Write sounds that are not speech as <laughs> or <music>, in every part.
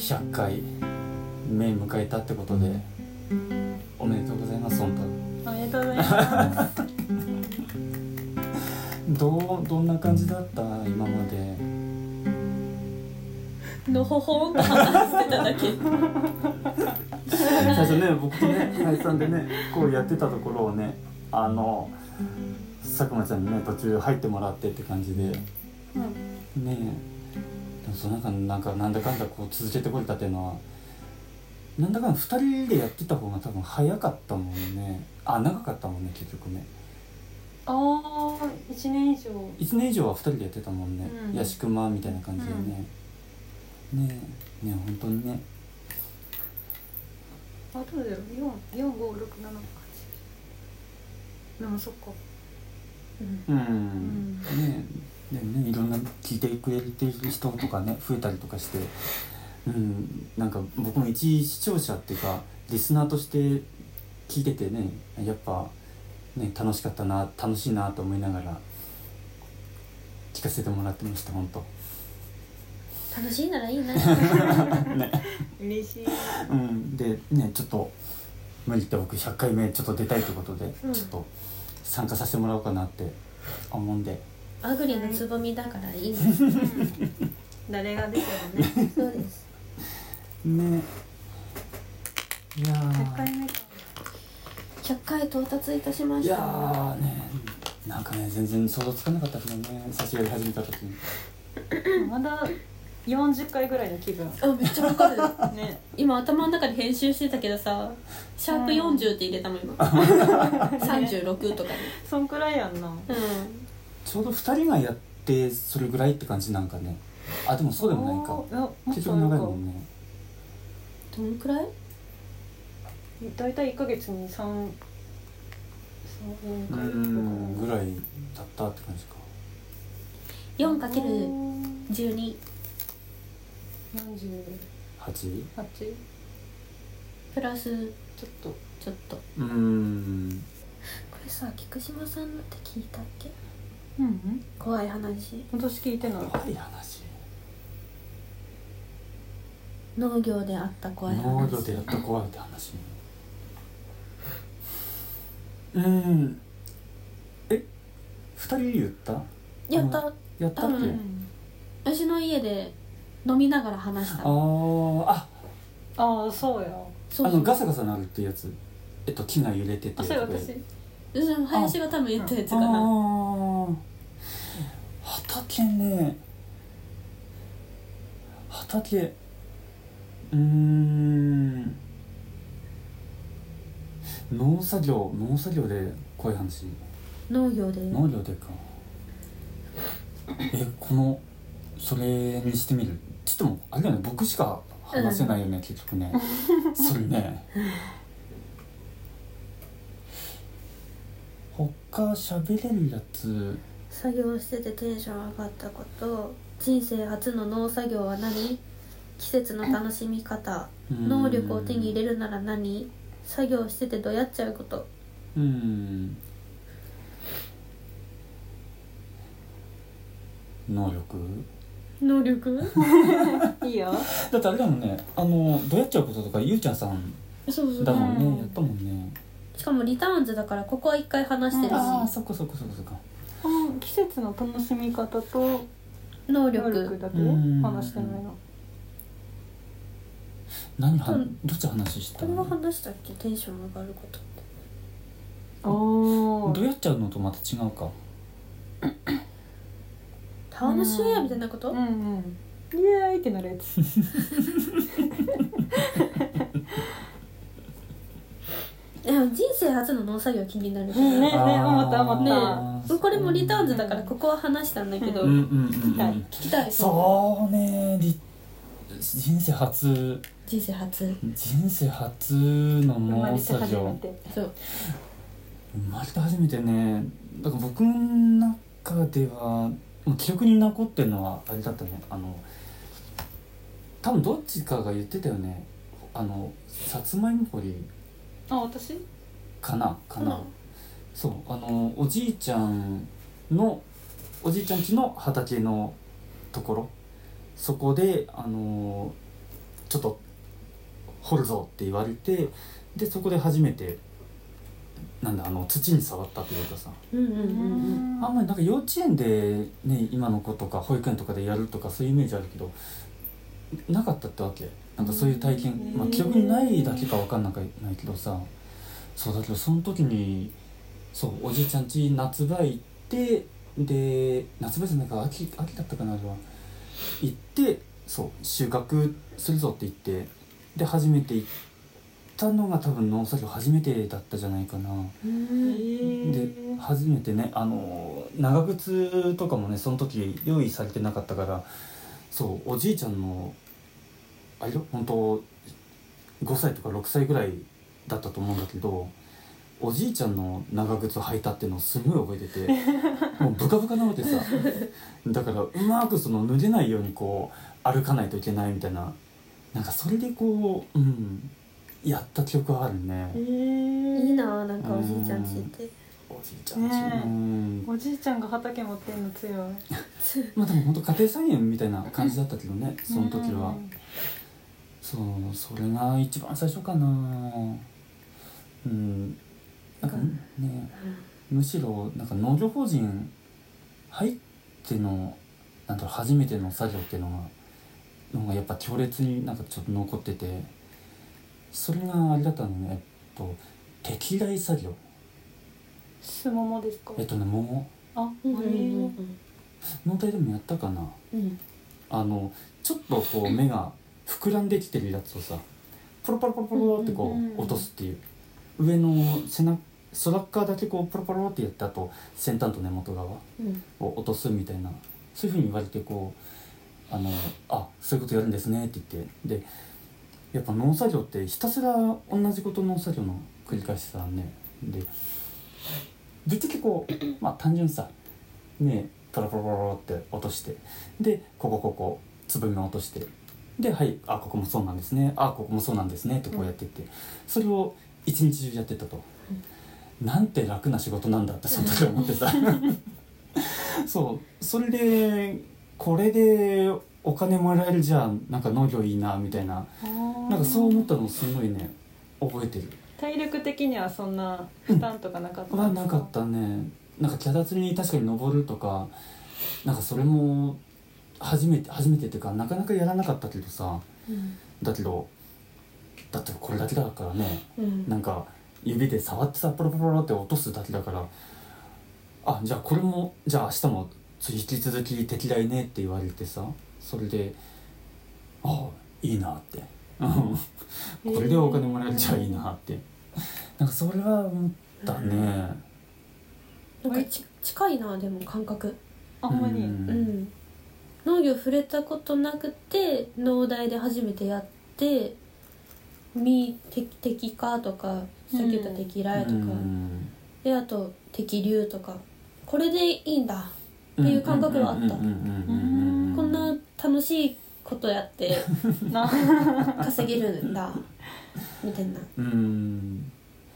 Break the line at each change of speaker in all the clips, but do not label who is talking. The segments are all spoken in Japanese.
100回目迎えたってことでおめでとうございます本
おめでとうございます。
当どうどんな感じだった？今まで。
のほほんと話してただけ。
最初ね僕とね林さんでねこうやってたところをねあの佐久間ちゃんにね途中入ってもらってって感じで。ねえ。でもその中なんかなんだかんだこう続けてこれたっていうのはなんだかんだ2人でやってた方が多分早かったもんね。あ長かったもんね結局ね。
ああ一年以上。
1年以上は2人でやってたもんね、
うん。
ヤシクマみたいな感じでね、ねえねえ本当にね。
あどうだよ。四四五六七八。でもそっか。
うん、
ん。
ね。えでもねいろんな聞いてくれている人とかね増えたりとかしてうんなんか僕も一視聴者っていうかリスナーとして聞いててねやっぱね楽しかったな楽しいなと思いながら聞かせてもらってました本当。
楽しいならいいな。<laughs>
ね。
嬉しい。
うんでねちょっと無理って僕100回目ちょっと出たいってことで、
うん。
ちょっと参加させてもらおうかなって思うんで
アグリのつぼみだからいいね。
誰が出てもね。
そうです。
ね。いや
100
ー
回目。か
100回到達いたしま
いや
した
ーね。なんかね全然想像つかなかったけどね。差し上げ始めた時に。
まだ40回ぐらいの気分。
あめっちゃわかる。
ね。
今頭の中で編集してたけどさシャープ40って入れたもん今。36とかに。
そんくらいやんな。
う
ちょうど2人がやってそれぐらいって感じなんかね。あでもそうでもないか。結局長いもんね。
んどんくらい？
大体1ヶ月に3 3
う
回とか
んぐらいだったって感じか
4×12
48
8?
プラス
ちょっと。
ちょっと。こ
うーん。
れさ菊島さんのって聞いたっけ？
うんうん
怖い話。
私聞いてない
怖い話。
農業であった怖い話。
農業でやった怖いって話。う <laughs> んえ二人言った？
やった。
やったっけ、
うん私の家で飲みながら話した。
あーあ。
ああそうや
そう
あのガサガサなるってやつ。えっと木が揺れてて
あそ
うん林が多分言ったやつか
あ
な
ー。畑ね。畑。うーん。農作業農作業で怖い話？
農業で。
農業でか。えこのそれにしてみる？ちょっともうあれだよね。僕しか話せないよね、結局ね。それね他喋れるやつ？
作業しててテンション上がったこと。人生初の農作業は何？季節の楽しみ方。
うん。
能力を手に入れるなら何？作業しててどうやっちゃうこと？
うん。能力？
能力？<laughs>
いいよ。
だってあれだもんね。あのどうやっちゃうこととかゆうちゃんさん
そうそう。
だもやったもんね
しかもリターンズだからここは一回話してるし、
ああそっかそっかそっかそっか。
この季節の楽しみ方と
能
能力
力
だけ
うん。
話してないの。
何は
うん
どっち話した
どんな
の
話したっけ？テンション上がることって。
お
どうやっちゃうのとまた違うか。
楽しいみたいなこと、
うんうん。イエーイってなるやつ <laughs>
でも人生初の農作業気になるけど、
ねね思った思った、
ねこれもリターンズだからここは話したんだけど、
うん。うんうんうん
聞きたい。
聞きたい。
そうねり人生初。
人生初
人生初の
生ま
農
れて初
作業
めて。
そう。
生まれて初めてね。だから僕の中ではもう記憶に残ってるのはあれだったね。あの多分どっちかが言ってたよね。あのさつまいも掘り
あ私？
かなかな、
うん。
そうあのおじいちゃんのおじいちゃん家の畑のところ。そこであのちょっと掘るぞって言われてでそこで初めてなんだあの土に触ったというかさ。
うんうんうんうん。
あんまりなんか幼稚園でね今の子とか保育園とかでやるとかそういうイメージあるけどなかったってわけなんかそういう体験、
うん。
まあ記憶にないだけかわかんなかないけどさそうだけどその時にそうおじいちゃん家夏場行ってで夏場じゃないか秋秋だったかなあれは。行ってそう収穫するぞって言ってで初めて行ったのが多分農作業初めてだったじゃないかな。
うん。
で初めてねあの長靴とかもねその時用意されてなかったからそうおじいちゃんのあれよ本当5歳とか6歳ぐらいだったと思うんだけどおじいちゃんの長靴履いたっていうのをすごい覚えてて <laughs> もうブカブカなわけさだからうまくその脱げないようにこう歩かないといけないみたいななんかそれでこううんやった記憶はあるね。
いいななんかおじいちゃんちって。
おじいちゃんち、
ねえ。
うん
おじいちゃんが畑持ってんの強い。<laughs>
まあでも本当家庭菜園みたいな感じだったけどねその時は、
うん
そうそれが一番最初かな。うん。なんかねむしろなんか農業法人入ってのなんだろう初めての作業っていうのがのがやっぱ強烈になんかちょっと残っててそれがあれだったのねえっと適来作業。
すももですか？
えっとね桃。
あ
うんうんうん
農体でもやったかな。
うん。
あのちょっとこう目が膨らんできてるやつをさポロポロポロポロってこ
う
落とすっていう。上の背中空っ側だけこうポロポロってやった後先端と根元側
うん。
を落とすみたいな。そういうふうに言われてこうあのあそういうことやるんですねって言って。でやっぱ農作業ってひたすら同じこと農作業の繰り返しさね。でぶっちゃけこうまあ単純さ。ねポロポロポロって落として。でここここつぶみを落としてではいあここもそうなんですね。あここもそうなんですね。ってこうやってって、それを一日中やってたと、なんて楽な仕事なんだってその時思ってさ。<laughs> そう。それでこれでお金もらえるじゃん。なんか農業いいなみたいな。なんかそう思ったのすごいね覚えてる。
体力的にはそんな負担とかなかった
は
んです
なかったね。なんか脚立に確かに登るとかなんかそれも初めて初めてっていうかなかなかやらなかったけどさ
うん。
だけどだってこれだけだからね
うん。
なんか指で触ってさポロポロポロって落とすだけだからあじゃあこれもじゃあ明日も引き続き適来ねって言われてさそれであいいなって。う <laughs> んこれでお金もらえるじゃあいいなって。なんかそれは思ったね。
なんかち近いなでも感覚。
あほんまに、
うん。
うん農業触れたことなくて農大で初めてやってみ適適化とかさっき言った適来とか、
うん。
であと適流とか。これでいいんだ。っていう感覚はあった。こんな楽しいことやって
な
稼げるんだみたいな
うん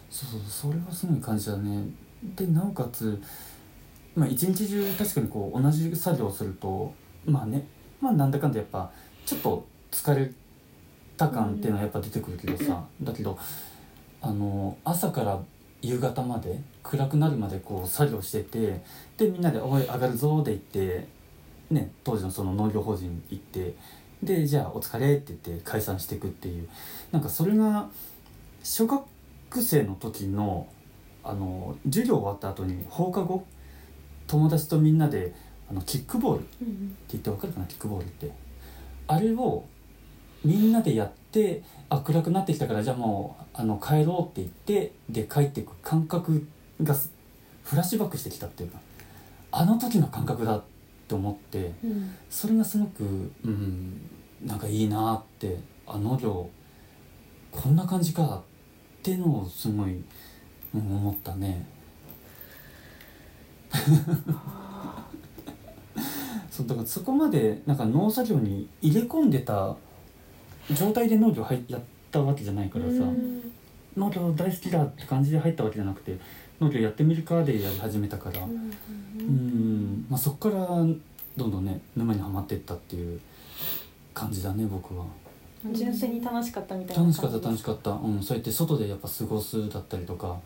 そうそうそれはすごい感じだねでなおかつまあ一日中確かにこう同じ作業をするとまあねまあなんだかんだやっぱちょっと疲れた感っていうのはやっぱ出てくるけどさ、だけどあの朝から夕方まで暗くなるまでこう作業しててでみんなで「おい上がるぞ」で行ってね当時のその農業法人行ってでじゃあお疲れって言って解散していくっていう。なんかそれが小学生の時のあの授業終わった後に放課後友達とみんなであのキックボール。って
うん。
言ってわかるかなキックボールって。あれをみんなでやってあ暗くなってきたからじゃあもうあの帰ろうって言ってで帰っていく感覚がすフラッシュバックしてきたっていうかあの時の感覚だって思って
うん。
それがすごくうんなんかいいなってあ農業こんな感じかっていうのをすごい、うん、思ったね。<laughs> そうだからそこまでなんか農作業に入れ込んでた状態で農業入やったわけじゃないからさ、
うん。
農業大好きだって感じで入ったわけじゃなくて農業やってみるかでやり始めたから、うんまあ、そこからどんどんね沼にはまっていったっていう感じだね僕は。
純粋に楽しかったみたいな
楽しかった楽し
か
かった、うん、そうやって外でやっぱ過ごすだったりとか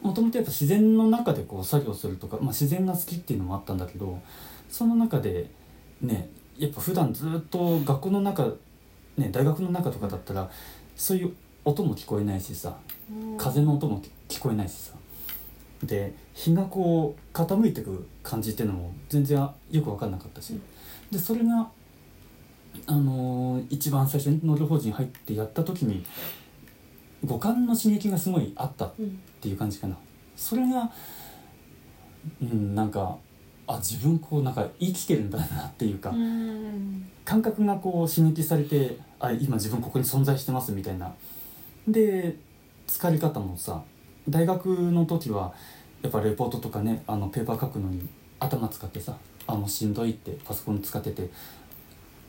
もともとやっぱ自然の中でこう作業するとか、まあ、自然が好きっていうのもあったんだけどその中でねやっぱ普段ずっと学校の中、ね、大学の中とかだったらそういう音も聞こえないしさ風の音も聞こえないしさ。で日がこう傾いてく感じっていうのも全然よく分かんなかったし、でそれが、あのー一番最初に農業法人入ってやった時に五感の刺激がすごいあったっ
うん
ていう感じかな。それがうんなんかあ自分こうなんか生きてるんだなっていうか、
うん。
感覚がこう刺激されてあ今自分ここに存在してますみたいな。で疲れ方もさ大学の時はやっぱレポートとかねあのペーパー書くのに頭使ってさあもうしんどいってパソコン使ってて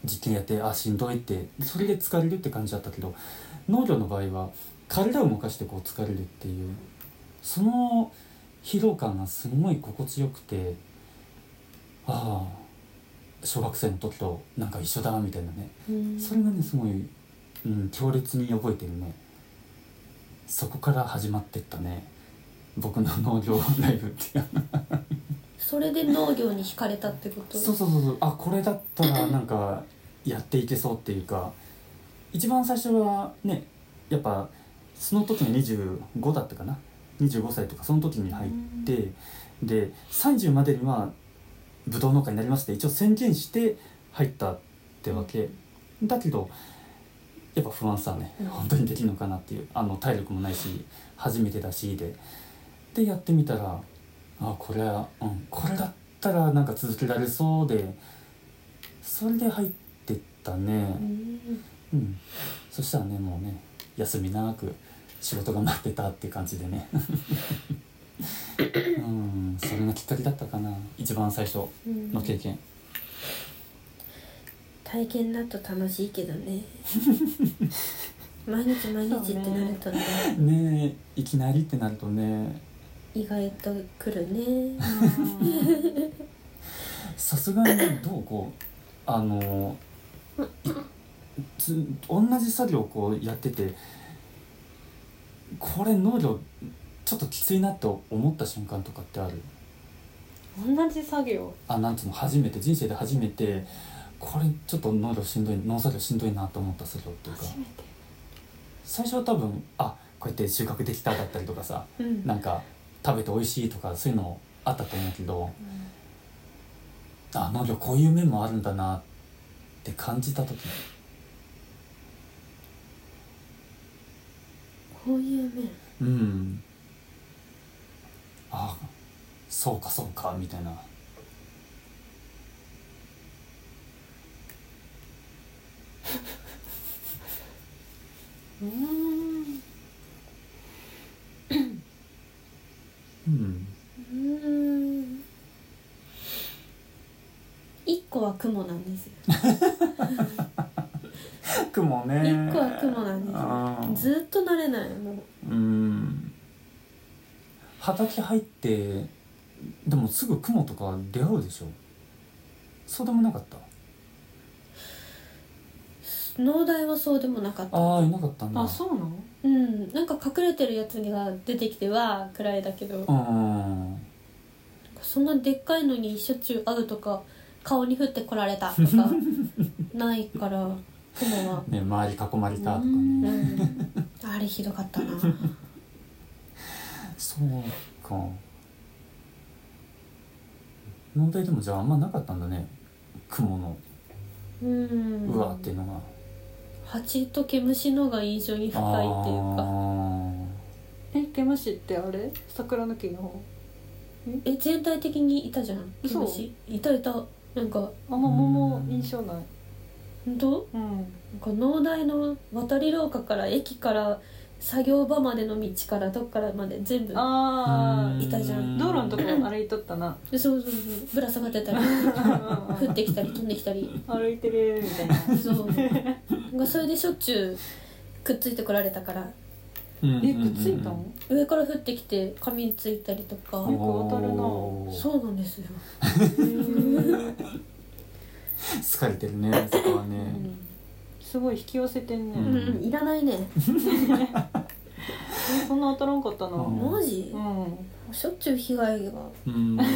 実験やってあしんどいってそれで疲れるって感じだったけど農業の場合は体を動かしてこう疲れるっていうその疲労感がすごい心地よくてああ。小学生の時となんか一緒だみたいなね。
うん。
それがねすごい、うん、強烈に覚えてるね。そこから始まってったね。僕の農業ライブっていう。
それで農業に惹かれたってこと？
そうそうそうそう。あこれだったらなんかやっていけそうっていうか。一番最初はねやっぱその時に25だったかな？25歳とかその時に入ってで30までにはブドウ農家になりますって一応宣言して入ったってわけ。だけどやっぱ不安さね
うん。
本当にできるのかなっていうあの体力もないし初めてだしで。でやってみたらあこれは、うん、これだったらなんか続けられそうでそれで入ってったね。
うん。
うん。そしたらねもうね休みなく仕事が待ってたって感じでねうんそれがきっかけだったかな。一番最初
うん。
の経験。
体験だと楽しいけどね。<laughs> 毎日毎日ってなるとね。
ね。えいきなりってなるとね。
意外と来るね。
さすがにどうこうあのいつ同じ作業をこうやっててこれ農業ちょっときついなと思った瞬間とかってある？
同じ作業？
あなんつうの？初めて人生で初めてこれちょっと農業しんどい農作業しんどいなと思った作業っていうか。
初めて。
最初は多分あこうやって収穫できただったりとかさ
うん。
なんか食べて美味しいとかそういうのもあったと思うけどあ農業こういう面もあるんだなって感じた時。
こういう面。
うんあそうかそうかみたいな。
うん。
うん。
うん一個は雲なんですよ。<laughs>
雲ね。
一個は雲なんですずっと慣れない。もう
うん畑入ってでもすぐ雲とか出会うでしょ。そうでもなかった？
農大はそうでもなかった。
ああいなかったんだ。
あそうなの？
うん。なんか隠れてるやつが出てきては暗いだけど。
うん
そんなでっかいのにしょっちゅう会うとか顔に降ってこられたとか <laughs> ないから雲は。
ね周り囲まれたとか
う
ね
ん。あれひどかったな
そうか。問題でもじゃああんまなかったんだね。雲の。
うん。
うわっていうのが、
蜂と毛虫のが印象に深いっていうか。
あ
え毛虫ってあれ？桜の木の方？
え？全体的にいたじゃん。毛
嘘
虫。いたいた。なんか。
あんま桃印象ない。
本当？
うん。
なんか農大の渡り廊下から駅から作業場までの道からどっからまで全部
あ
ー。
いたじゃん。
あ道路のとこ歩いとったな。
でそうそうそう。ぶら下がってたり降ってきたり飛んできたり。
歩いてるみたいな。
そう。がそれでしょっちゅうくっついてこられたから。
ー
えくっついたの？
上から降ってきて髪についたりとか。
よく当たるな。
そうなんですよ。<laughs> <laughs>
疲れてるねそこはね、
すごい引き寄せてんね、
う
うんん、いらないね。
え <laughs> そんな当たらんかったな、
うん。
マジ？
うん。
しょっちゅう被害が
うん。も
あっ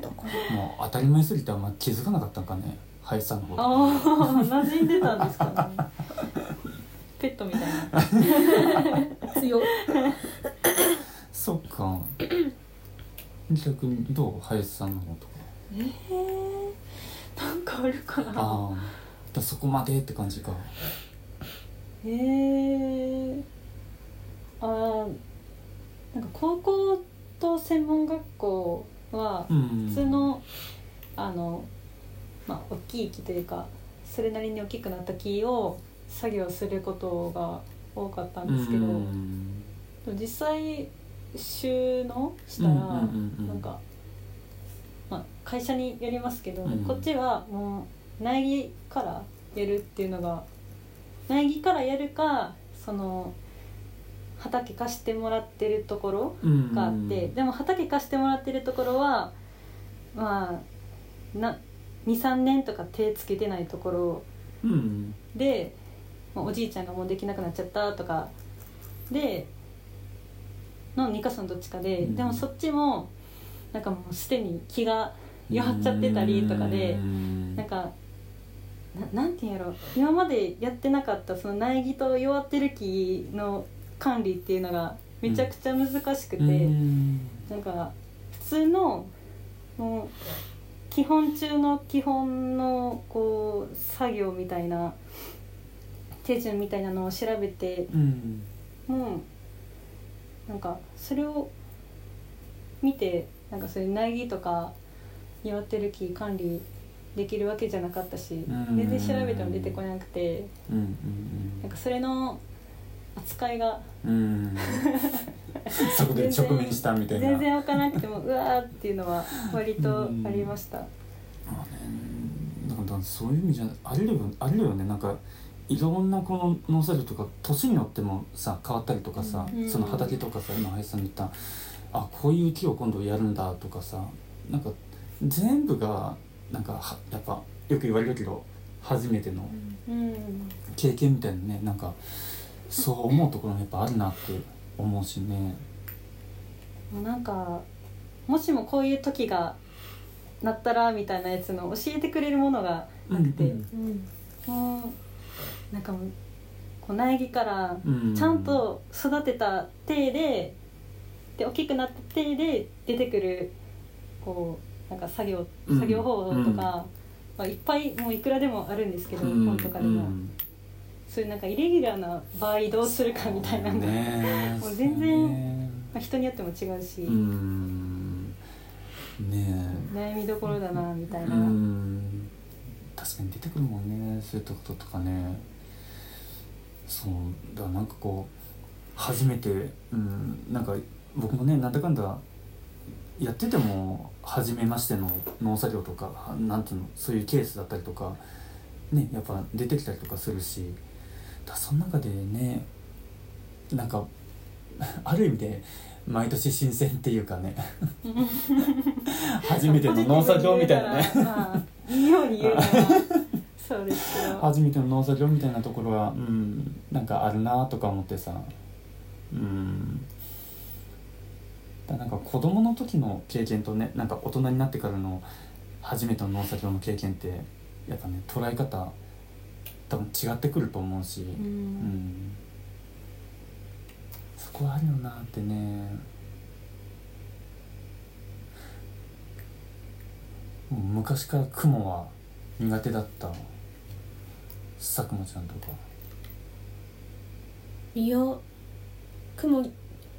たか。ら
う当たり前すぎてあんま気づかなかったんかね。ハイさんのこと
ああ馴染んでたんですかね。ペットみたいな。<laughs>
強。い
そっか。逆にどう？林さんの方とか。
えー、なんかあるかな。
あそこまでって感じか。
えー、あーなんか高校と専門学校は
うん。
普通の、あのまあ大きい木というかそれなりに大きくなった木を作業することが多かったんですけど、実際収納したら、なんか、まあ、会社によりますけど、
うん。
こっちはもう苗木からやるっていうのが苗木からやるかその畑貸してもらってるところ
うん
があって、でも畑貸してもらってるところはまあな23年とか手つけてないところ
うん
で、まあ、おじいちゃんがもうできなくなっちゃったとかでの2か所のどっちかで、
うん。
でもそっちもなんかもうすでに気が弱っちゃってたりとかで
うん。
なんかななんていうんやろ。今までやってなかったその苗木と弱ってる木の管理っていうのがめちゃくちゃ難しくて、
うん。
なんか普通のもう基本中の基本のこう作業みたいな手順みたいなのを調べて
うん。
もうなんかそれを見てなんかそういう苗木とか弱ってる木管理できるわけじゃなかったし
うん。
全然調べても出てこなくて
うんうん
なんかそれの扱いが
うん。う <laughs> んそこで直面したみたいな。
全然分からなくてもうわーっていうのは割とありました。
まあねだからそういう意味じゃあれるよあれるよね。なんかいろんなこの農作業とか年によってもさ変わったりとかさ、
うん。
その畑とかさ今林さんが言ったあこういう木を今度やるんだとかさなんか全部がなんかやっぱよく言われるけど初めての経験みたいなねなんかそう思うところもやっぱあるなって思うしね。
もうなんかもしもこういう時がなったらみたいなやつの教えてくれるものがなくて、
うん
うん
なんかもうこう苗木からちゃんと育てた手でで大きくなった手で出てくるこうなんか作業
うん。
作業方法とか、
うん。
まあ、いっぱいもういくらでもあるんですけど、
うん。
本とかでも、
うん。
そういうなんかイレギュラーな場合どうするかみたいなのが、
ね <laughs>
もう全然
ね。
まあ、人によっても違うし、
うん。ね
悩みどころだなみた
え
いな。
うん。確かに出てくるもんねそういうこととかね。そうだからなんかこう初めてうんなんか僕もねなんだかんだやってても初めましての農作業とかなんていうのそういうケースだったりとかねやっぱ出てきたりとかするしだその中でねなんか <laughs> ある意味で毎年新鮮っていうかね初めての農作業みたいなね。
そうですよ。
初めての農作業みたいなところはうんなんかあるなとか思ってさうんだなんか子供の時の経験とねなんか大人になってからの初めての農作業の経験ってやっぱね捉え方多分違ってくると思うし、
う
うん。んそこはあるよなってね。昔から雲は苦手だった。佐久間ちゃんとか。
いや雲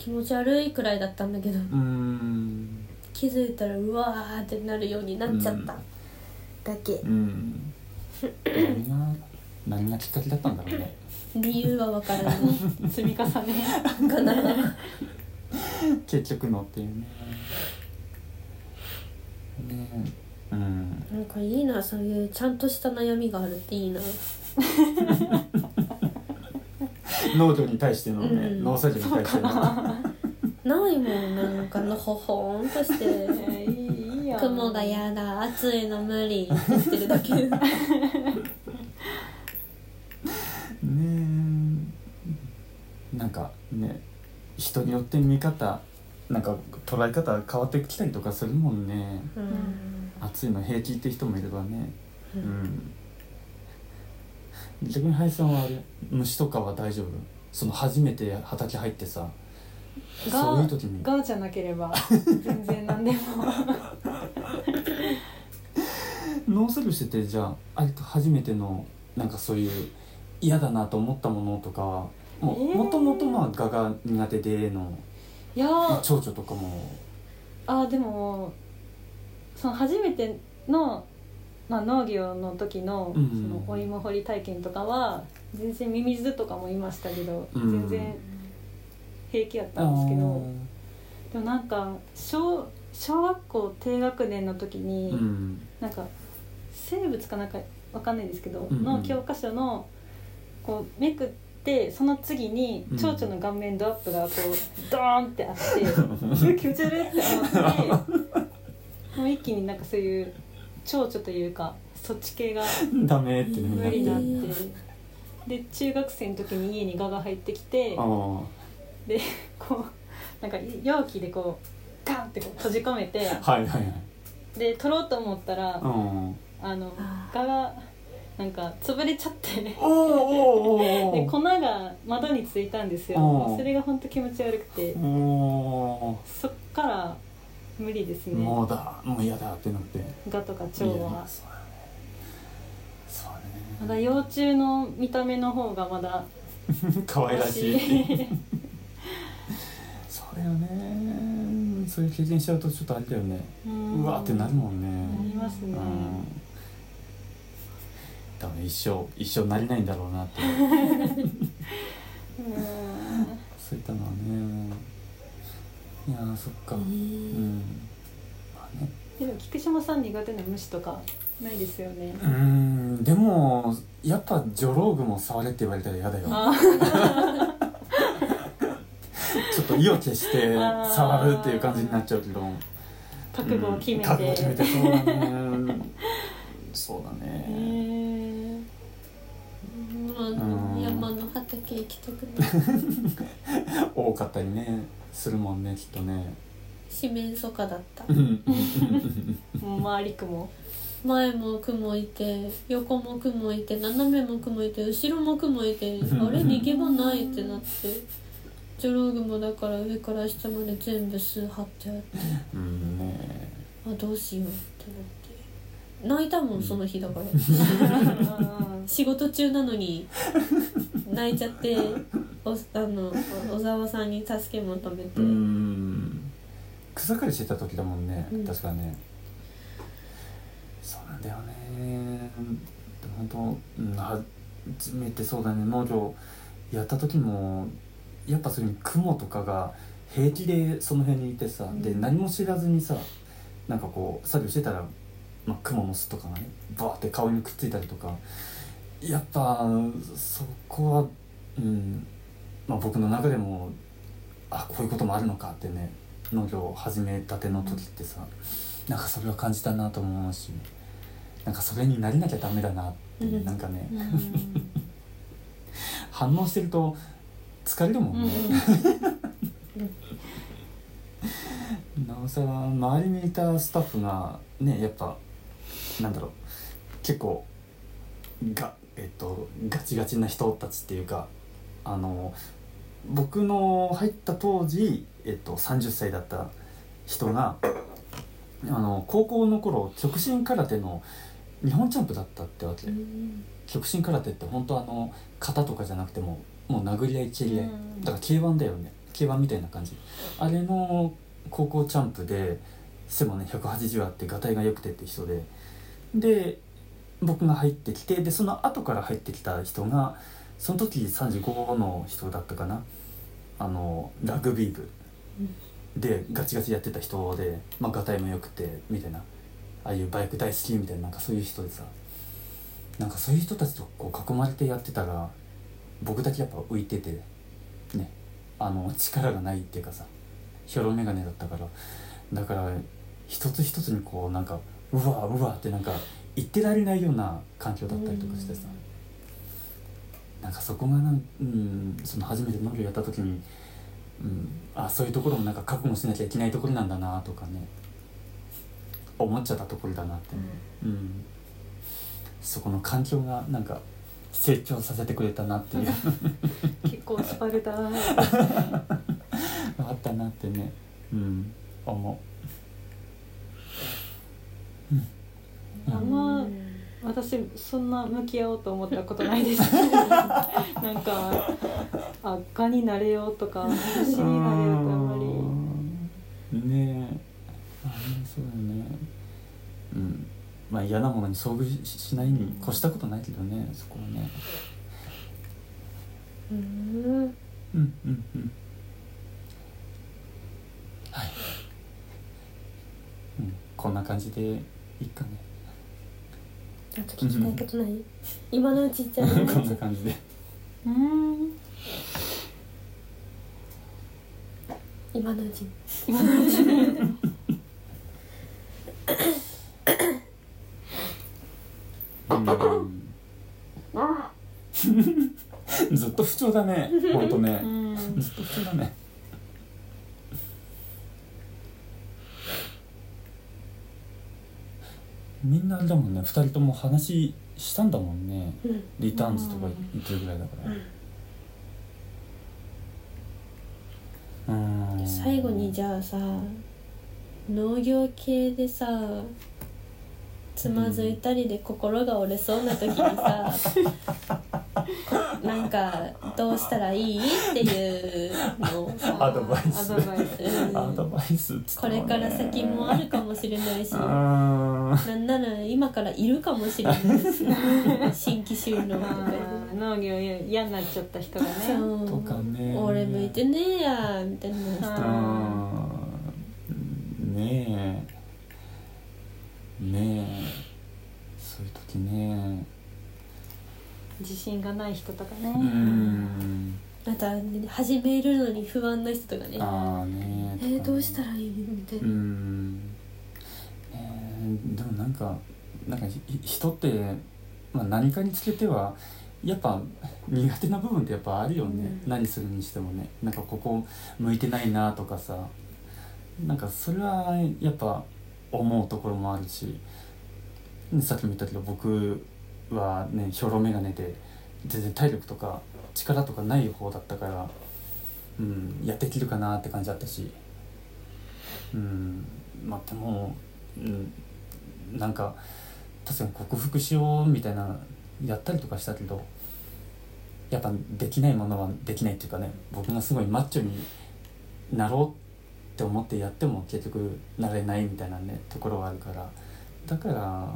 気持ち悪いくらいだったんだけど
うーん。
気づいたらうわーってなるようになっちゃった、だけ。
うん。何が何がきっかけだったんだろうね。
理由はわからない。<laughs>
積み重ね。
かな。
結局のっていうね。ねうん。
なんかいいなそういうちゃんとした悩みがあるっていいな <laughs>
農業に対してのね、
うん。
農作業に対しての。
な。いもんなんかのほほんとして。<laughs> 雲がやだ。暑いの無理ってるだけ
ねえ。なんかね人によって見方なんか捉え方変わってきたりとかするもんね。
うん。
暑いの平気って人もいればね。
う
うんん逆に林さんはあれ虫とかは大丈夫？その初めて畑入ってさ
が
そういう時に。
がじゃなければ <laughs> 全然何でも。<laughs>
農作業しててじゃああ初めてのなんかそういう嫌だなと思ったものとかはも
えー。
もともとまあ蛾が苦手での
いやー
蝶々とかも。
あでもその初めての、まあ、農業の時の,、
うん
そのお芋掘り体験とかは全然ミミズとかもいましたけど、
うん。
全然平気やったんですけどでもなんか小小学校低学年の時に、
うん。
なんか生物かなんかわかんないですけど、の教科書のこうめくってその次に
うん。
蝶々の顔面ドアップがこうドーンってあって、<laughs> 気持ち悪いって思ってもう一気になんかそういう蝶々というかそっち系が <laughs>
ダメって
無理になってで中学生の時に家に蛾が入ってきてでこうなんか容器でこうガンってこう閉じ込めて
はいはいはい。
で取ろうと思ったら
うん。
あの
あ
蛾がなんか潰れちゃって。
おーおーおー
で粉が窓についたんですよ。それが本当気持ち悪くて。
お
そっから無理ですね。
ーもうだもう嫌だってなって。
蛾とか蝶
いやいや
は
そうだね。そう
ま
だ
だ幼虫の見た目の方がまだ
ね <laughs> 可愛らしい。
私 <laughs>
そうだよねそういう経験しちゃうとちょっとあれだよね。
う
わーってなるもんね。
なりますね。
うん。多分一生一生なりないんだろうなって。<laughs>
うん
そういったのはねいやーそっか。うん。まあね。
でも菊島さん苦手な虫とかないですよね。
うーん。でもやっぱジョロウグも触れって言われたら嫌だよ。
あ <laughs>
ちょっと意を決して触るっていう感じになっちゃうけど。
覚悟を決めて、
うん。覚悟を決めて。そうだね。<laughs> そうだ
へ
ね
ー。
あ
うん。
の山の畑行きたくない <laughs>
多かったりねするもんねきっとね。
四面楚歌だった。
う <laughs> ん
もう周り雲
前も雲いて横も雲いて斜めも雲いて後ろも雲いてあれ？<laughs> 逃げ場ないってなって。ジョロウグもだから上から下まで全部巣張ってあって。
うんね
あどうしようってなって泣いたもんその日だから。
うん。
仕事中なのに泣いちゃっておあの小沢さんに助け求めて、
うん。草刈りしてた時だもんね、
うん。
確かね。そうなんだよね。でも本当うん初めてそうだね。農業やった時もやっぱそういう雲とかが平気でその辺にいてさ、で
うん。
何も知らずにさなんかこう作業してたら、まあ、雲の巣とかがねバーって顔にくっついたりとかやっぱそこはうんまあ僕の中でもあこういうこともあるのかってね農業を始めたての時ってさ、なんかそれは感じたなと思うしなんかそれになりなきゃダメだなって、
うん
なんかね
うん。<laughs>
反応してると疲れるもんね、<laughs> なおさら周りにいたスタッフがねやっぱなんだろう。結構がえっとガチガチな人たちっていうかあの僕の入った当時、えっと、30歳だった人があの高校の頃極真空手の日本チャンプだったってわけ、
うん。
極真空手って本当あの型とかじゃなくてももう殴り合い蹴り合い、
うん。
だから K1 だよね。K1 みたいな感じ。あれの高校チャンプで背もね180あってがたいが良くてって人でで僕が入ってきてでその後から入ってきた人がその時35の人だったかな。あのラグビー部でガチガチやってた人で、まあ、がたいも良くてみたいな。ああいうバイク大好きみたいななんかそういう人でさ。なんかそういう人たちとこう囲まれてやってたら僕だけやっぱ浮いててね。あの力がないっていうかさ。ひょろ眼鏡だったから。だから一つ一つにこうなんかうわうわってなんか言ってられないような環境だったりとかしてさ。なんかそこがなん、うん、その初めて農業やった時に、うん、あそういうところもなんか覚悟しなきゃいけないところなんだなとかね。思っちゃったところだなって、うん、そこの環境がなんか成長させてくれたなっていう。<laughs>
結構スパルタ。<laughs>
あったなってね、うん、思
あんま私そんな向き合おうと思ったことないです。<laughs> なんかあがになれようとか虫
う。
になれようとあんまり。
りねえ。あそうだね。うん。まあ嫌なものに遭遇ししないに越したことないけどねそこはね。
うん。
うんうんうん。はい、うん、こんな感じでいいかね。
あと聞きたいことない？今のうちじゃ
こんな感じで。
うん。
今のうち
うん。<laughs> ずっと不調だね。ほんとね。
うん。
ずっと不調だねみんなあれだもんね2人とも話したんだもんね。
うん。
リターンズとか言ってるぐらいだから。うん。
最後にじゃあさ農業系でさつまずいたりで心が折れそうな時にさ、こ <laughs> なんかどうしたらいいっていうのをさ
アドバイス。
アドバイス。
うん
アドバイスっ
これから先もあるかもしれないし
う
な
ー。ん
んなら今からいるかもしれないし新規収納とか
農業嫌になっちゃった人がね。<laughs>
そう。
とかね。
俺向いてねえやみたいな人
ねえ。ねえ。そういう時ね
自信がない人とかね。
うん。
あとはね始めるのに不安な人とかね。
ああね
えー、どうしたらいいみたいな、
うん。えーでもなんかなんかひ人って、まあ、何かにつけてはやっぱ苦手な部分ってやっぱあるよね、
うん。
何するにしてもね。なんかここ向いてないなとかさ。なんかそれはやっぱ思うところもあるし。さっきも言ったけど僕はね兵糧眼鏡で全然体力とか力とかない方だったから、うん、やっていけるかなって感じだったし。うんまあでも、うん、なんか確かに克服しようみたいなやったりとかしたけどやっぱできないものはできないっていうかね僕がすごいマッチョになろうって思ってやっても結局なれないみたいなねところはあるから。だから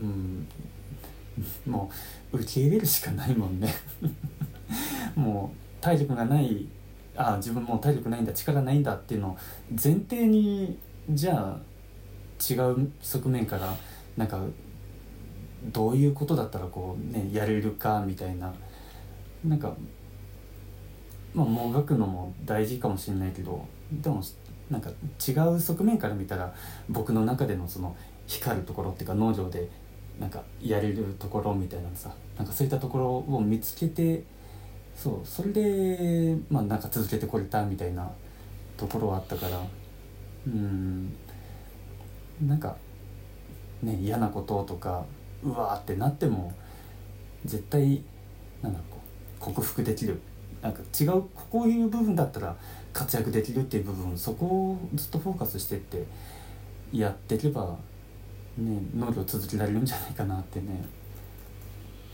うんもう受け入れるしかないもんね。<laughs> もう体力がないあ自分もう体力ないんだ力ないんだっていうのを前提にじゃあ違う側面からなんかどういうことだったらこうねやれるかみたいな。なんかまあもがくのも大事かもしれないけどでもなんか違う側面から見たら僕の中でのその光るところっていうか農場でなんかやれるところみたいなさなんかそういったところを見つけてそうそれでまあなんか続けてこれたみたいなところはあったからうんなんかね嫌なこととかうわーってなっても絶対なんだろう克服できる。なんか違うこういう部分だったら活躍できるっていう部分そこをずっとフォーカスしてってやっていけばね農業続けられるんじゃないかなってね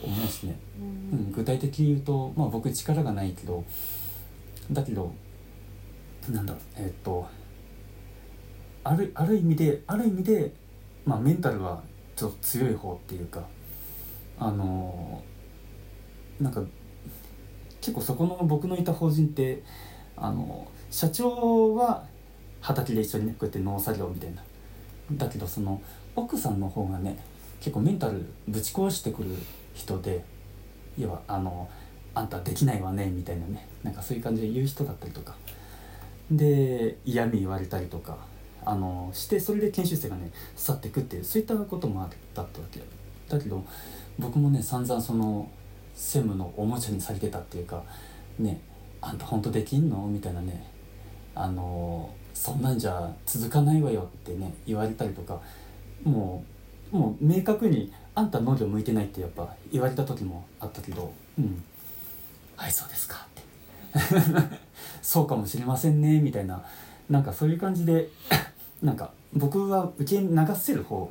思うしね、うん、具体的に言うとまあ僕力がないけどだけどなんだえーっとあるある意味である意味で、まあ、メンタルはちょっと強い方っていうかあのなんか結構そこの僕のいた法人ってあの社長は畑で一緒にねこうやって農作業みたいな。だけどその奥さんの方がね結構メンタルぶち壊してくる人で要はあのあんたできないわねみたいなねなんかそういう感じで言う人だったりとか。で嫌味言われたりとかあのしてそれで研修生がね去っていくっていうそういったこともあったってわけ。だけど僕もね散々その専務のおもちゃにされてたっていうかねあんた本当できんの？みたいなねあのそんなんじゃ続かないわよってね言われたりとかもうもう明確にあんた農業向いてないってやっぱ言われた時もあったけどうん。はいそうですかって。<laughs> そうかもしれませんねみたいななんかそういう感じで <coughs> なんか僕は受け流せる方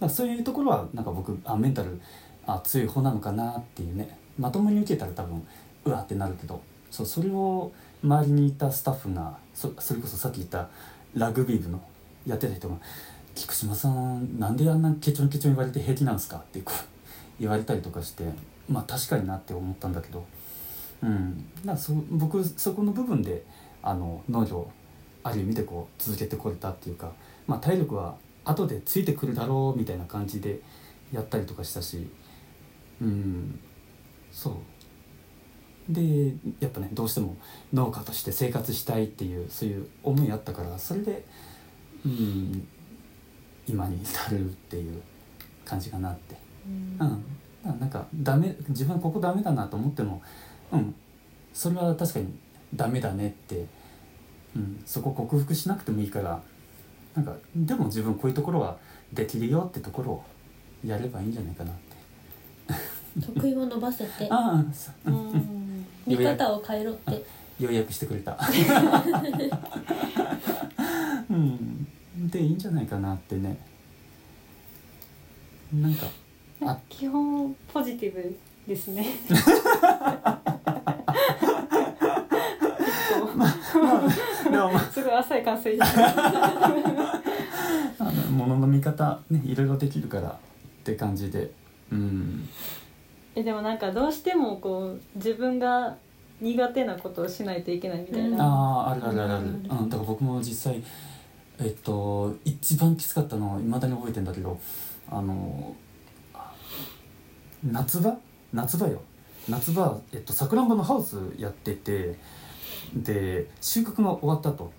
だそういうところはなんか僕あメンタルあ強い方なのかなっていうね。まともに受けたら多分うわってなるけどそうそれを周りにいたスタッフがそそれこそさっき言ったラグビー部のやってた人が「菊島さんなんであんなケチョンケチョン言われて平気なんですか?」ってこう <laughs> 言われたりとかしてまあ確かになって思ったんだけど。うん。だからそ僕そこの部分であの農業ある意味でこう続けてこれたっていうか、まあ、体力は後でついてくるだろうみたいな感じでやったりとかしたし。うん。そう。でやっぱねどうしても農家として生活したいっていうそういう思いあったからそれでうん。今に至るっていう感じかなって。うん。だからなんかダメ自分ここダメだなと思ってもうん。それは確かにダメだねって、うん、そこ克服しなくてもいいからなんかでも自分こういうところはできるよってところをやればいいんじゃないかなって。
得意を伸ばせて。<laughs>
ああそ
う。ん。
見方を変えろって。
要約してくれた。<laughs> うんでいいんじゃないかなってね。なんかあ
基本ポジティブですね。
でもまあ
すごい浅い感想
あの物の見方ねいろいろできるからって感じでうん
えでもなんかどうしてもこう自分が苦手なことをしないといけないみたいな、
あああるあるあるある、
う
うんん、だから僕も実際えっと一番きつかったのいまだに覚えてんだけどあの夏場？夏場よ。夏場、えっと、さくらんぼのハウスやっててで収穫が終わったと。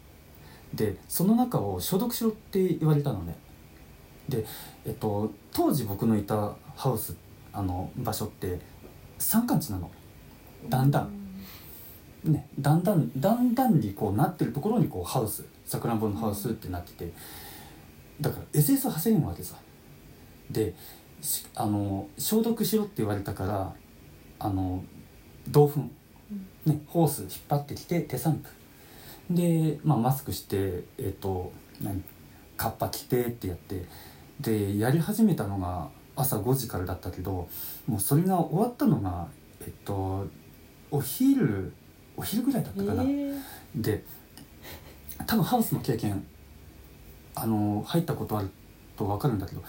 でその中を消毒しろって言われたのね。で、えっと、当時僕のいたハウスあの場所って山間地なの。だんだん。ね、だんだんだんだんにこうなってるところにこうハウスさくらんぼのハウスってなっててだから SS 走れんわけさ。でしあの消毒しろって言われたからあの銅粉、ね、ホース引っ張ってきて手散布で、まあ、マスクしてえっ、と何カッパ着てってやって。でやり始めたのが朝5時からだったけどもうそれが終わったのがえっとお昼お昼ぐらいだったかな、
えー。
で多分ハウスの経験あの入ったことあると分かるんだけど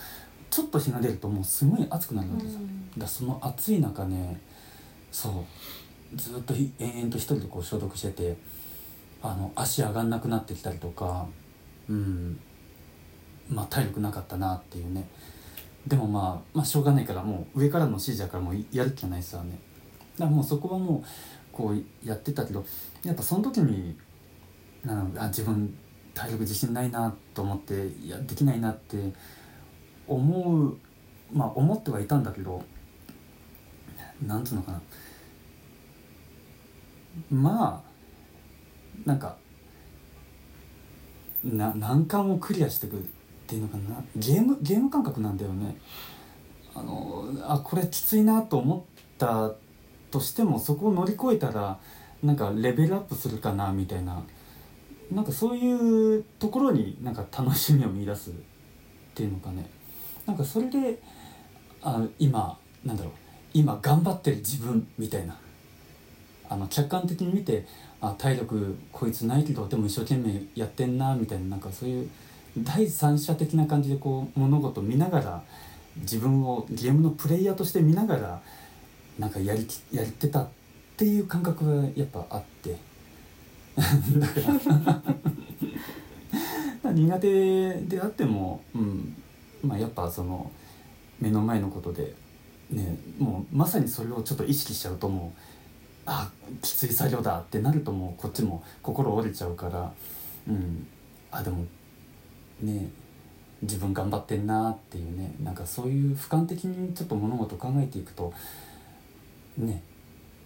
ちょっと日が出るともうすごい暑くなるわけさ、だからその暑い中ねそうずっとひ延々と一人でこう消毒しててあの足上がんなくなってきたりとかうん。まあ体力なかったなっていうね。でもまあまあしょうがないからもう上からの指示だからもうやる気がないさね。だからもうそこはもうこうやってたけどやっぱその時になんあ自分体力自信ないなと思っていやできないなって思うまあ思ってはいたんだけどなんつうのかな。まあなんかな難関をクリアしていくっていうのかな。ゲームゲーム感覚なんだよね。あのあこれきついなと思ったとしてもそこを乗り越えたらなんかレベルアップするかなみたいな。なんかそういうところになんか楽しみを見出すっていうのかね。なんかそれであ今なんだろう。今頑張ってる自分みたいな。あの客観的に見てあ体力こいつないけどでも一生懸命やってんなみたいな。なんかそういう第三者的な感じでこう物事見ながら自分をゲームのプレイヤーとして見ながらなんかやりやってたっていう感覚がやっぱあって。<laughs> 苦手であっても、うん。まあ、やっぱその目の前のことで、ね、もうまさにそれをちょっと意識しちゃうともうあきつい作業だってなるともうこっちも心折れちゃうから、うん、あでもね自分頑張ってんなっていうねなんかそういう俯瞰的にちょっと物事を考えていくとね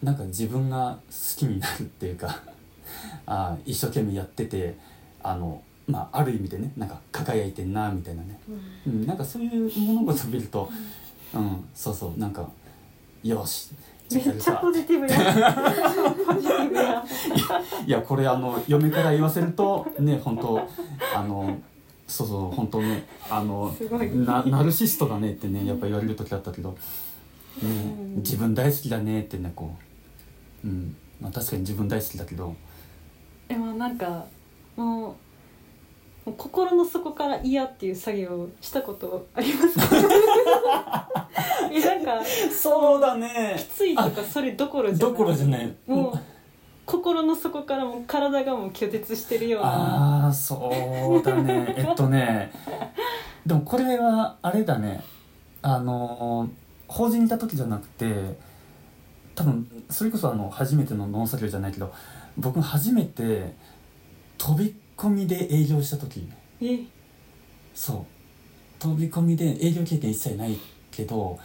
なんか自分が好きになるっていうかあ一生懸命やっててあのまあある意味でねなんか輝いてんなみたいなね、うん、なんかそういう物事を見ると、うん、そうそうなんかよし
めっちゃポジティブやポジティブや
いやこれあの嫁から言わせるとね本当あのそうそう本当ねあのなナルシストだねってねやっぱ言われる時あったけど、ね
うん、
自分大好きだねってねこう、うんまあ、確かに自分大好きだけど
でもなんかもうもう心の底から嫌っていう作業をしたことありますか？<laughs> えなんか
そうだね。
きついとかそれどころじゃない。
どころじゃない。
もう心の底からもう体がもう拒絶してるような。
ああそうだね。<laughs> えっとね。でもこれはあれだね。あの法人にいた時じゃなくて多分それこそあの初めての農作業じゃないけど僕初めて飛び込みで営業した時。
え？
そう。飛び込みで営業経験一切ないけど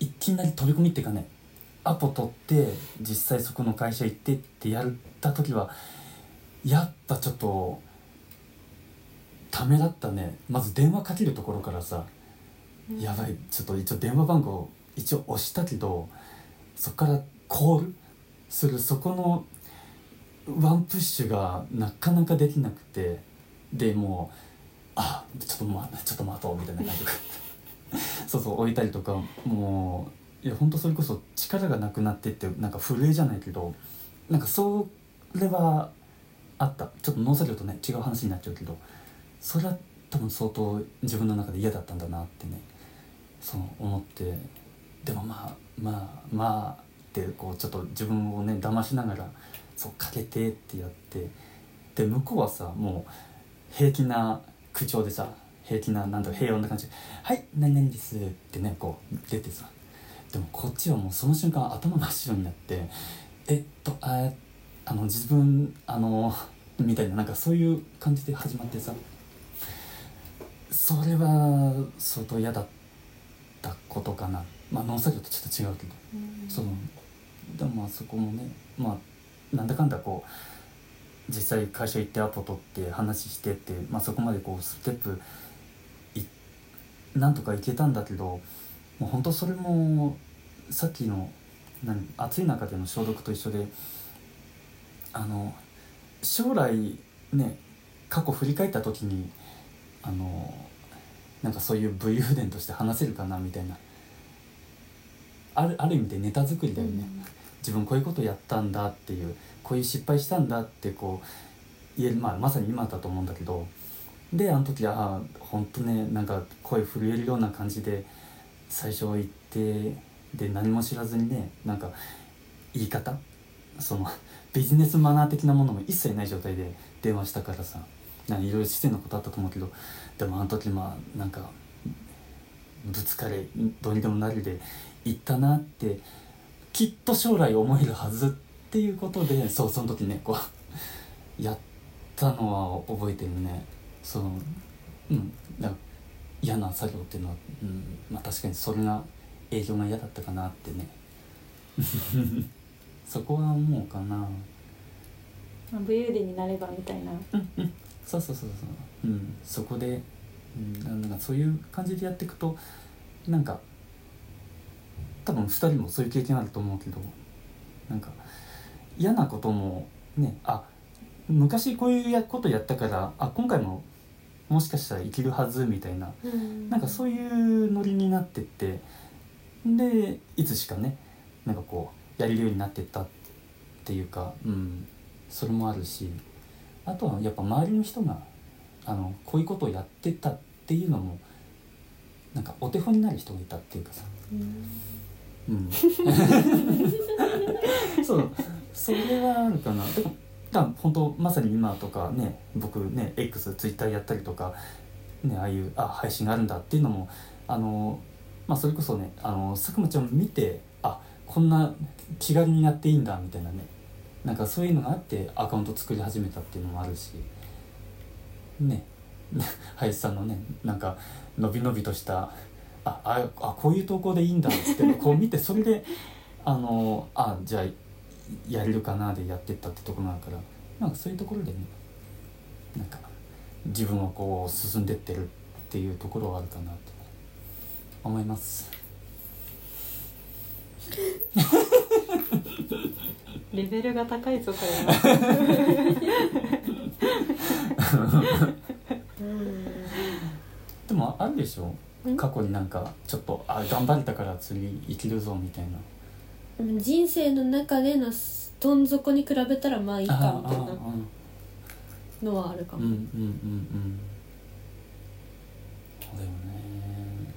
いきなり飛び込みっていうかねアポ取って実際そこの会社行ってってやった時はやっぱちょっとためだったね。まず電話かけるところからさやばい。ちょっと一応電話番号一応押したけどそこからコールするそこのワンプッシュがなかなかできなくてでもうあちょっとまちょっと待とうみたいな感じで。<laughs> そうそう置いたりとかもういや本当それこそ力がなくなってってなんか震えじゃないけどなんかそれはあった。ちょっと農作業とね違う話になっちゃうけどそれは多分相当自分の中で嫌だったんだなってねそう思ってでもまあまあまあってこうちょっと自分をね騙しながらそうかけてってやってで向こうはさもう平気な口調でさ平気ななんだろう平穏な感じで「はい何々です」ってねこう出てさでもこっちはもうその瞬間頭真っ白になって「えっとああの自分あの」みたいななんかそういう感じで始まってさそれは相当嫌だったことかなまあ農作業とちょっと違うけど。そのでもまあそこもねまあなんだかんだこう実際会社行ってアポ取って話してって、まあ、そこまでこうステップなんとかいけたんだけどもう本当それもさっきの何暑い中での消毒と一緒であの将来ね過去振り返った時にあのなんかそういう武勇伝として話せるかなみたいな。あるある意味でネタ作りだよね、自分こういうことやったんだっていうこういう失敗したんだってこう言える、まあ、まさに今だと思うんだけどであの時ああ本当ねなんか声震えるような感じで最初行ってで何も知らずにねなんか言い方そのビジネスマナー的なものも一切ない状態で電話したからさいろいろ失礼なことあったと思うけどでもあの時まあなんかぶつかれどうにでもなるで行ったなってきっと将来思えるはずっていうことでそうその時ねこうやったのは覚えてるね。そのうんだから嫌な作業っていうのは、うん、まあ確かにそれが営業が嫌だったかなってね。<laughs> そこは思うかな。
まあ武勇伝になればみたいな。
そうそうそうそう。うん。そこで、うん、なんかそういう感じでやっていくとなんか多分2人もそういう経験あると思うけどなんか嫌なこともねあ昔こういうやことやったからあ今回ももしかしたらいけるはずみたいななんかそういうノリになってってでいつしかねなんかこうやれるようになってったっていうか、うん、それもあるしあとはやっぱ周りの人があのこういうことをやってたっていうのもなんかお手本になる人がいたっていうかさ、うん、そう。それはあるかな。でもだから本当まさに今とかね僕ね X ツイッターやったりとか、ね、ああいうあ配信があるんだっていうのもあの、まあ、それこそねあの佐久間ちゃんを見てあこんな気軽にやっていいんだみたいなね。なんかそういうのがあってアカウント作り始めたっていうのもあるし。ね。<laughs> 林さんのねなんか伸び伸びとしたあああこういう投稿でいいんだって <laughs> こう見てそれであのあじゃあやれるかなでやってったってところがあるからなんかそういうところでねなんか自分をこう進んでってるっていうところはあるかなって思います。<laughs>
レベルが高いぞこれ <laughs>
でもあるでしょ？
ん
過去になんかちょっとあ頑張れたから次生きるぞみたいな。
人生の中でのどん底に比べたらまあいいかみたいな。のはあるかも、
うんうんうんうん。そうだよね。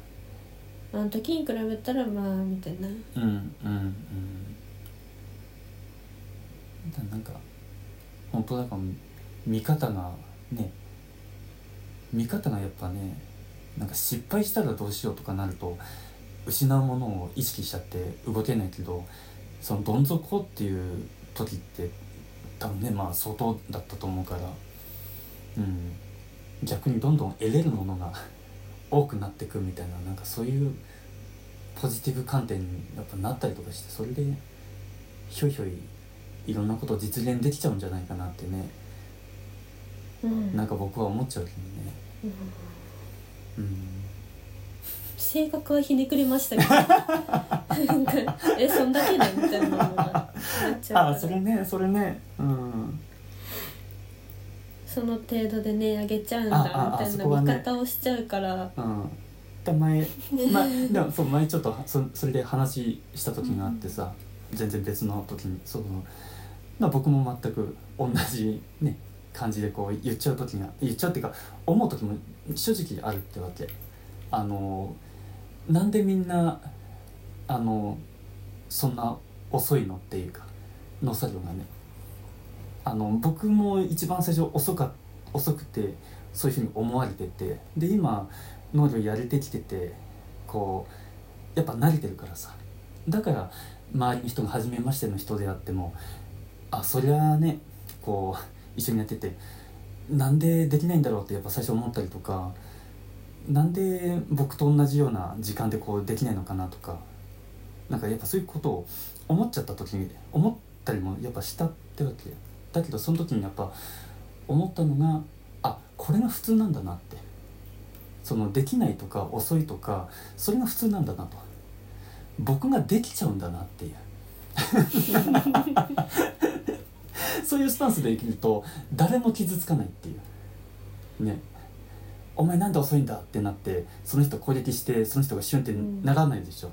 あの時に比べたらまあみたいな。
うんうんうん。だなん。か本当だから見方がね見方がやっぱねなんか失敗したらどうしようとかなると失うものを意識しちゃって動けないけどそのどん底っていう時って多分ねまあ相当だったと思うからうん。逆にどんどん得れるものが多くなっていくみたいななんかそういうポジティブ観点にやっぱなったりとかしてそれでひょいひょいいろんなことを実現できちゃうんじゃないかなってね
うん。
なんか僕は思っちゃうけどね。うん
性格はひねくれましたけど。なんかえそんだけねみたいなのがなっちゃう
あそれねそれね。うん。
その程度でねあげちゃうんだみたいな見方をしちゃうから。
うん。だ前、まあ、でもそう前ちょっとそそれで話した時があってさ、全然別の時にそうな僕も全く同じね感じでこう言っちゃう時が言っちゃうっていうか思う時も正直あるってわけ。あのなんでみんなあのそんな遅いのっていうか農作業がね。あの僕も一番最初遅か遅くてそういうふうに思われててで今農業やれてきててこうやっぱ慣れてるからさ。だから周りの人が初めましての人であってもあそりゃあねこう一緒にやっててなんでできないんだろうってやっぱ最初思ったりとかなんで僕と同じような時間でこうできないのかなとかなんかやっぱそういうことを思っちゃった時に思ったりもやっぱしたってわけ。だけどその時にやっぱ思ったのがあこれが普通なんだなって。そのできないとか遅いとかそれが普通なんだなと。僕ができちゃうんだなっていう。<laughs> そういうスタンスで生きると誰も傷つかないっていう。ね。お前なんで遅いんだってなってその人攻撃してその人がシュンってならないでしょ、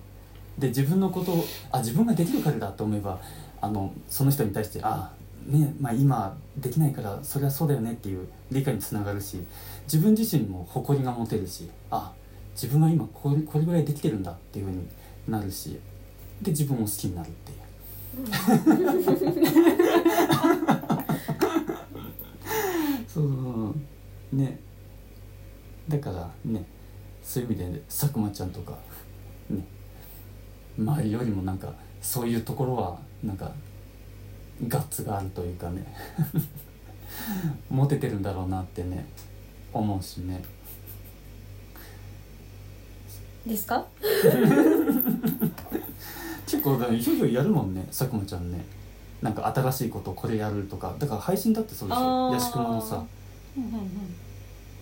で自分のことをあ自分ができるからだと思えばあのその人に対してあねまあ今できないからそれはそうだよねっていう理解につながるし自分自身も誇りが持てるしあ自分は今これこれぐらいできてるんだっていうふうになるしで自分を好きになるっていう。そうねだからねそういう意味で、佐久間ちゃん。とかね周りよりもなん。かそういうところはなん。かガッツがあるというかねモテてるん。だろうなってね思うしね
ですか
結構だからいひょいやるもんね佐久間ちゃんね。なんか新しいことこれやるとか。だから配信だってそうでしょ。
あー。
ヤシクマのさ。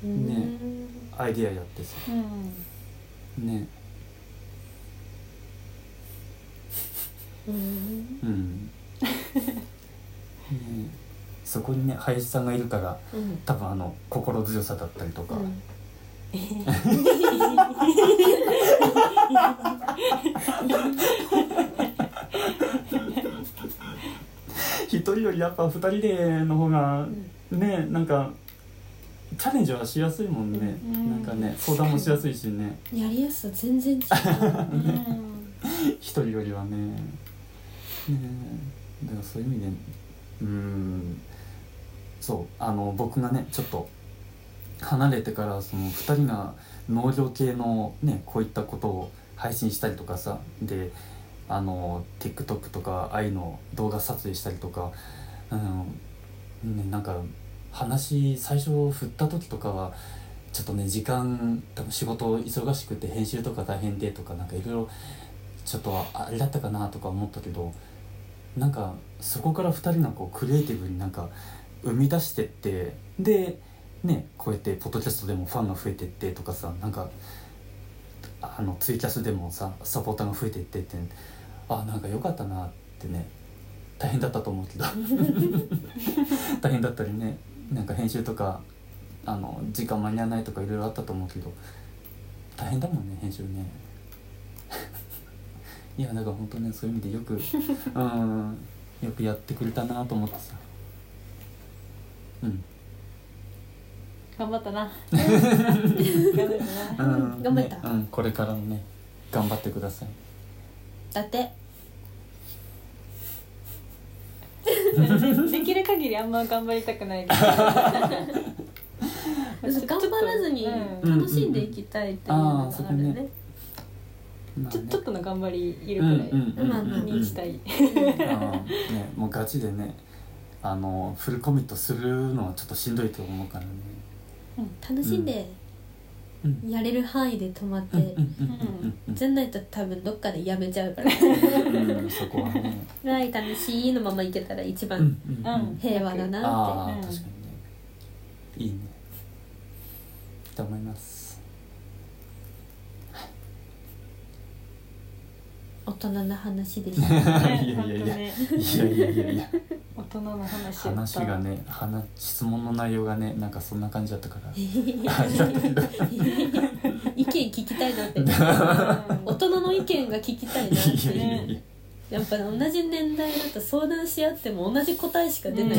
うん。
ね。アイディアやってさ。
うんうん。
ね。
うん。
うん。<laughs> ね。そこにね林さんがいるから
うん。
多分あの心強さだったりとか、
うん
一人よりやっぱ二人での方がねなんかチャレンジはしやすいもんね、
うん。
なんかね相談もしやすいしね。
やりやすさ全然違う <laughs>
一人よりはね。ねだからそういう意味でうん。そうあの僕がねちょっと離れてからその2人が農業系のねこういったことを配信したりとかさであの TikTok とかああいうの動画撮影したりとか、うんね、なんか話最初振った時とかはちょっとね時間多分仕事忙しくて編集とか大変でとかなんかいろいろちょっとあれだったかなとか思ったけどなんかそこから2人がこうクリエイティブになんか生み出してってでねこうやってポッドキャストでもファンが増えてってとかさなんかあのツイキャスでもさサポーターが増えてってってあなんか良かったなってね大変だったと思うけど。<laughs> 大変だったりねなんか編集とかあの時間間に合わないとかいろいろあったと思うけど大変だもんね編集ね。<laughs> いやだから本当ねそういう意味でよく <laughs> うんよくやってくれたなと思ってさ。うん
頑張ったな。頑張ったな
うん。
頑張った。
ね。うん、これからもね頑張ってください。
だって。<laughs>
できる限りあんま頑張りたくないけど <laughs>
頑張らずに
うん。
楽しんでいきたいっていうのがあるね。
ま
ちょちょっとの頑張りいるくらい
う
あまあ
にしたい。<laughs>
ねもうガチでねあのフルコミットするのはちょっとしんどいと思うからね
楽しんで
うん。
やれる範囲で止まってじゃないと多分どっかでやめちゃうから。
うん。うんそこはね
はい楽しいのままいけたら一番平和だなっ
ああ確か
うん
にね。いいね。と思います
て大人な話でし
い
た。
やいやいやいや。いやいやいやいや
大人の話やった。
話がね話質問の内容がねなんかそんな感じだったから。
意見聞きたいなって。
う <laughs> ん
大人の意見が聞きたいなっ
いやい
て
やいや。
やっぱ同じ年代だと相談し合っても同じ答えしか出ない、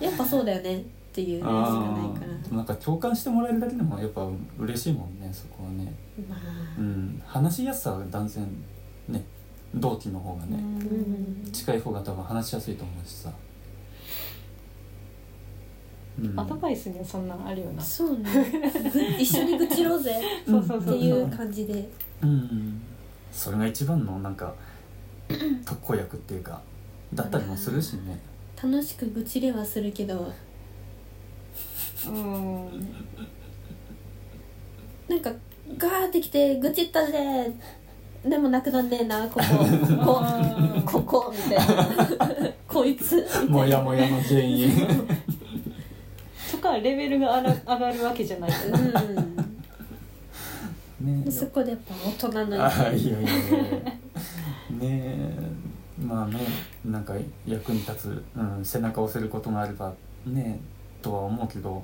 やっぱそうだよねっていうのしかない
あ
から。
ーなんか共感してもらえるだけでもやっぱ嬉しいもんねそこはね。
まあ。
うん話しやすさは断然ね同期の方がね、
うん。
近い方が多分話しやすいと思うしさ、うん、
アドバイスにはそんなんあるよな。
そうね。ぐ一緒に愚痴ろうぜ。っていう感じで。
うん。それが一番のなんか特効薬っていうかだったりもするしね。
楽しく愚痴れはするけど
うん。
なんかガーってきて愚痴ったぜ。でもなくなんねえな。ここ。<laughs> こ
うん
ここみたいな。<laughs> こいつ。
もやもやの原因。
とかレベルがあら上がるわけじゃない。
うん。
ね。
そこでやっぱ大人の。意
あーい
見
やいやいや。ね。えまあねなんか役に立つ、うん、背中を押せることがあればねとは思うけど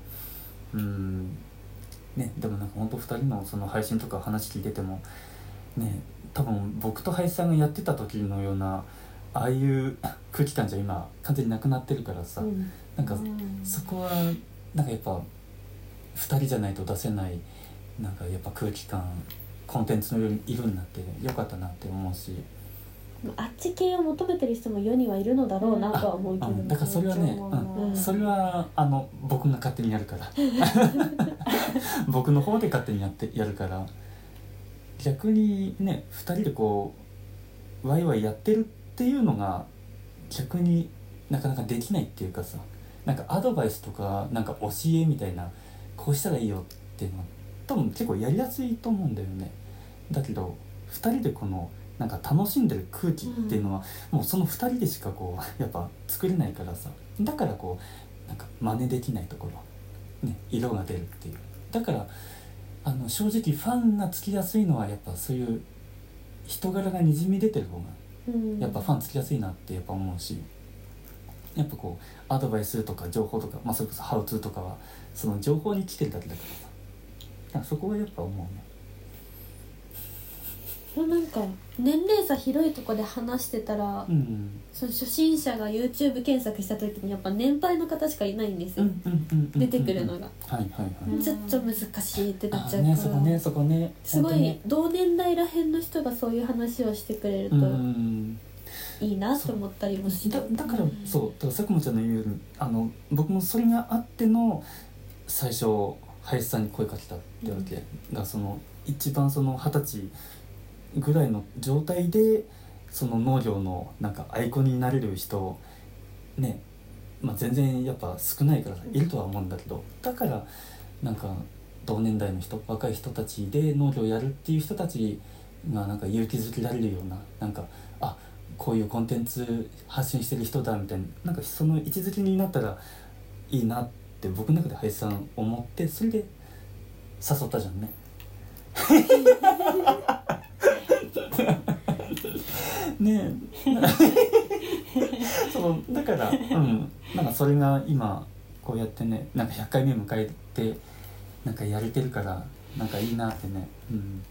うんねでもなんか本当二人のその配信とか話聞いててもね多分僕と林さんがやってた時のようなああいう空気感じゃ今完全になくなってるからさ、
うん。
なんか
うん。
そこはなんかやっぱ2人じゃないと出せないなんかやっぱ空気感コンテンツの色になってよかったなって思うし
あっち系を求めてる人も世にはいるのだろうなとは思うけどね
あだからそれはね、
うん
うん、それはあの僕が勝手にやるから。<laughs> 僕の方で勝手にやってやるから。逆にね2人でこうワイワイやってるっていうのが逆になかなかできないっていうかさ。なんかアドバイスとかなんか教えみたいなこうしたらいいよっていうのは多分結構やりやすいと思うんだよね。だけど2人でこのなんか楽しんでる空気っていうのは、もうその2人でしかこう <laughs> やっぱ作れないからさ。だからこうなんか真似できないところ、ね、色が出るっていう。だからあの正直ファンがつきやすいのはやっぱそういう人柄がにじみ出てる方が
うん。
やっぱファンつきやすいなってやっぱ思うしやっぱこうアドバイスとか情報とか、まあ、それこそハウツーとかはその情報に来てるだけだからさ。だからそこはやっぱ思うね
なんか年齢差広いとこで話してたら、
うん
その初心者が YouTube 検索した時にやっぱ年配の方しかいないんですよ、
うんうんうんうん
出てくるのが、
はいはいはい、
うん
ちょっと難しいってな
あ
っちゃうから、
ねそこねそこね
すごい同年代らへんの人がそういう話をしてくれると
うん
いいなと思ったりもして。
だだからそうだから佐久間ちゃんの言うようにあの僕もそれがあっての最初林さんに声かけたってわけ、だからその一番その二十歳ぐらいの状態でその農業のなんかアイコンになれる人ねまあ全然やっぱ少ないからさいるとは思うんだけどだからなんか同年代の人若い人たちで農業をやるっていう人たちがなんか勇気づけられるようななんかあこういうコンテンツ発信してる人だみたいななんかその位置づけになったらいいなって僕の中で林さん思ってそれで誘ったじゃんね。<laughs> ねえ。<laughs> そうだからうん。なんかそれが今こうやってねなんか100回目迎えてなんかやれてるからなんかいいなってね。うん。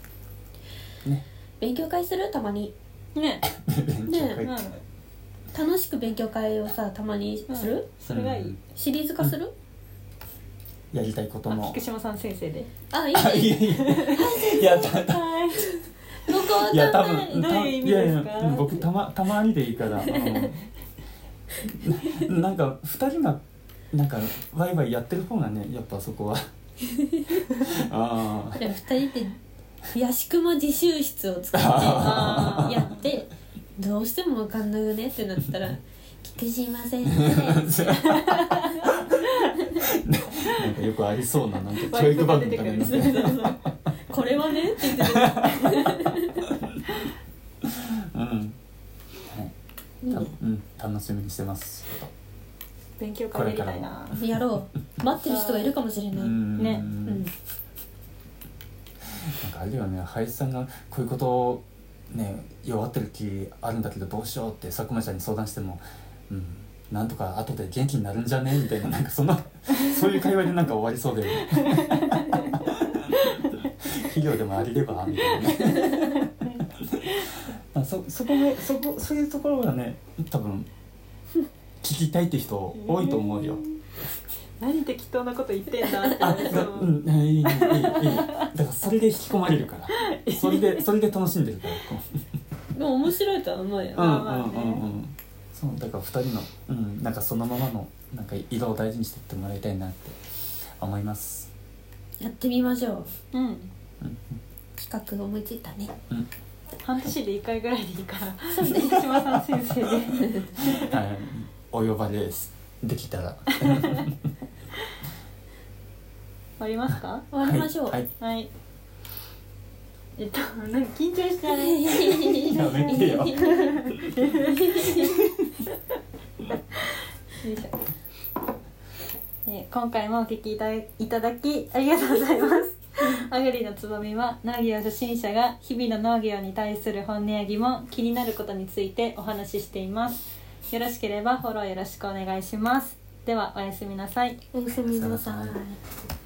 ね。
勉強会する？たまに。
ね。<laughs>
勉強会。
うん。
楽しく勉強会をさたまにする、
それがいい、
うん。
シリーズ化する、
やりたいこと
あ
も
菊島さん先生で。
あいい
あ <laughs> いやいや多
ない
分
どういう意味
た
ですか？
いやいや僕たまたまにでいいから、うん、ななんか二人がなんかワイワイやってる方がねやっぱそこは。<laughs> ああ
じゃあ2人でヤシクマ自習室を作って
あ
やってどうしてもわかんないよねってなったら「菊島先生
なんかよくありそうななんか教育番組だね。
バイクが出てくる
これはね」って言って
うん、はい。うん、楽しみにしてます。
勉強会やりたいな。
やろう。待ってる人がいるかもしれ
う
ない、
ん。
ね。
うん。
なんかあれだよね。林さんがこういうことをね弱ってる気あるんだけどどうしようって佐久間ちゃんに相談しても、うん、なんとか後で元気になるんじゃね？みたいななんかそのそういう会話でなんか終わりそうだよね <laughs> 企業でもありればみたいなね <laughs> あそそこもそこそういうところがね多分聞きたいって人多いと思うよ。<laughs>
何適当なこと言ってんだって
あ、
思いそう
うん、いい、いい、いい。だからそれで引き込まれるから。<laughs> それで、それで楽しんでるから。こう
でも面白いとは思うよ、
うん、うん、うん、うん。そう、だから二人の、うん、なんかそのままの、なんか色を大事にしていってもらいたいなって思います。
やってみましょう
うん
企画思いついたね。
半年で1回ぐらいでいいから。菊島さん先生で
はい、お呼ばれできたら。
終わりますか？
終わりましょう、
はい、
はい。えっとなんか緊張しちゃう。<laughs>
やめてよ。
よいしょ。えー今回もお聞きいたいただきありがとうございます。あぐりのつぼみは農業初心者が日々の農業に対する本音や疑問気になることについてお話ししています。よろしければフォローよろしくお願いします。ではおやすみなさい。
おやすみなさい